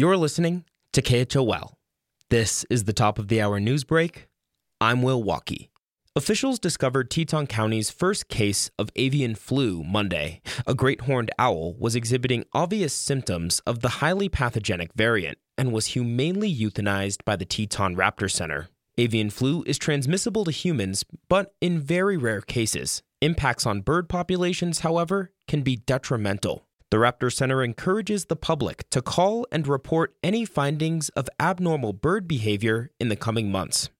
You're listening to KHOL. This is the top of the hour news break. I'm Will Walkey. Officials discovered Teton County's first case of avian flu Monday. A great horned owl was exhibiting obvious symptoms of the highly pathogenic variant and was humanely euthanized by the Teton Raptor Center. Avian flu is transmissible to humans, but in very rare cases. Impacts on bird populations, however, can be detrimental. The Raptor Center encourages the public to call and report any findings of abnormal bird behavior in the coming months.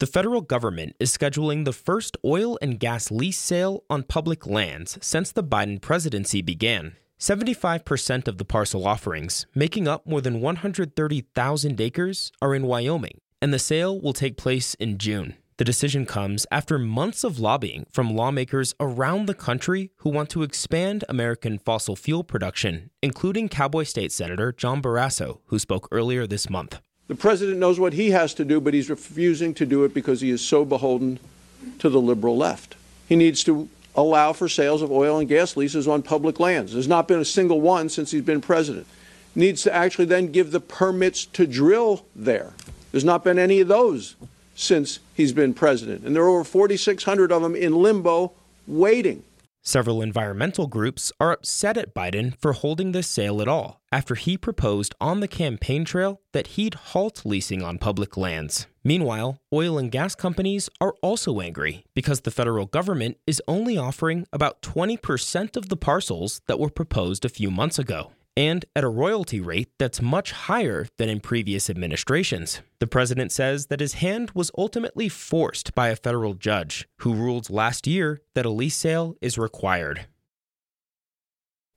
The federal government is scheduling the first oil and gas lease sale on public lands since the Biden presidency began. 75% of the parcel offerings, making up more than 130,000 acres, are in Wyoming, and the sale will take place in June. The decision comes after months of lobbying from lawmakers around the country who want to expand American fossil fuel production, including Cowboy State Senator John Barrasso, who spoke earlier this month. The president knows what he has to do, but he's refusing to do it because he is so beholden to the liberal left. He needs to allow for sales of oil and gas leases on public lands. There's not been a single one since he's been president. Needs to actually then give the permits to drill there. There's not been any of those since he's been president. And there are over 4,600 of them in limbo waiting. Several environmental groups are upset at Biden for holding this sale at all after he proposed on the campaign trail that he'd halt leasing on public lands. Meanwhile, oil and gas companies are also angry because the federal government is only offering about 20% of the parcels that were proposed a few months ago and at a royalty rate that's much higher than in previous administrations. The president says that his hand was ultimately forced by a federal judge who ruled last year that a lease sale is required.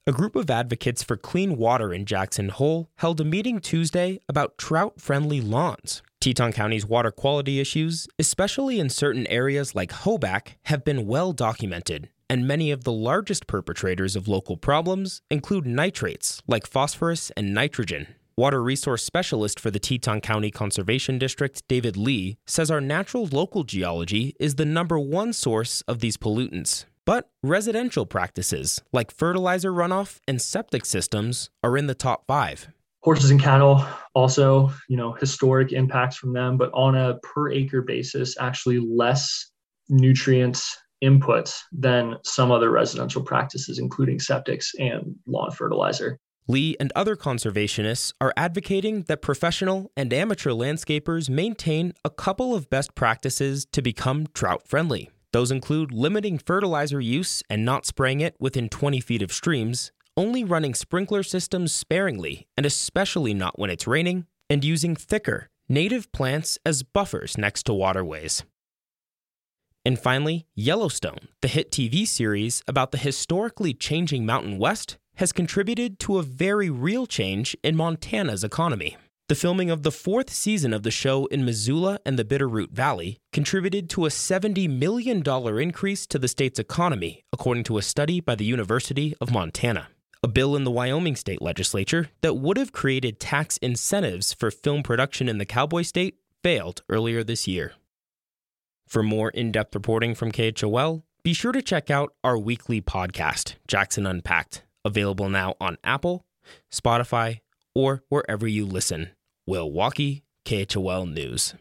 A group of advocates for clean water in Jackson Hole held a meeting Tuesday about trout friendly lawns. Teton County's water quality issues, especially in certain areas like Hoback, have been well documented and many of the largest perpetrators of local problems include nitrates like phosphorus and nitrogen. Water resource specialist for the Teton County Conservation District, David Lee, says our natural local geology is the number one source of these pollutants. But residential practices like fertilizer runoff and septic systems are in the top five. Horses and cattle also, you know, historic impacts from them, but on a per acre basis, actually less nutrients inputs than some other residential practices, including septics and lawn fertilizer. Lee and other conservationists are advocating that professional and amateur landscapers maintain a couple of best practices to become trout friendly. Those include limiting fertilizer use and not spraying it within 20 feet of streams, only running sprinkler systems sparingly, and especially not when it's raining, and using thicker, native plants as buffers next to waterways. And finally, Yellowstone, the hit TV series about the historically changing Mountain West, has contributed to a very real change in Montana's economy. The filming of the fourth season of the show in Missoula and the Bitterroot Valley contributed to a $70 million increase to the state's economy, according to a study by the University of Montana. A bill in the Wyoming state legislature that would have created tax incentives for film production in the cowboy state failed earlier this year. For more in depth reporting from KHOL, be sure to check out our weekly podcast, Jackson Unpacked, available now on Apple, Spotify, or wherever you listen. Will Walkey, KHOL News.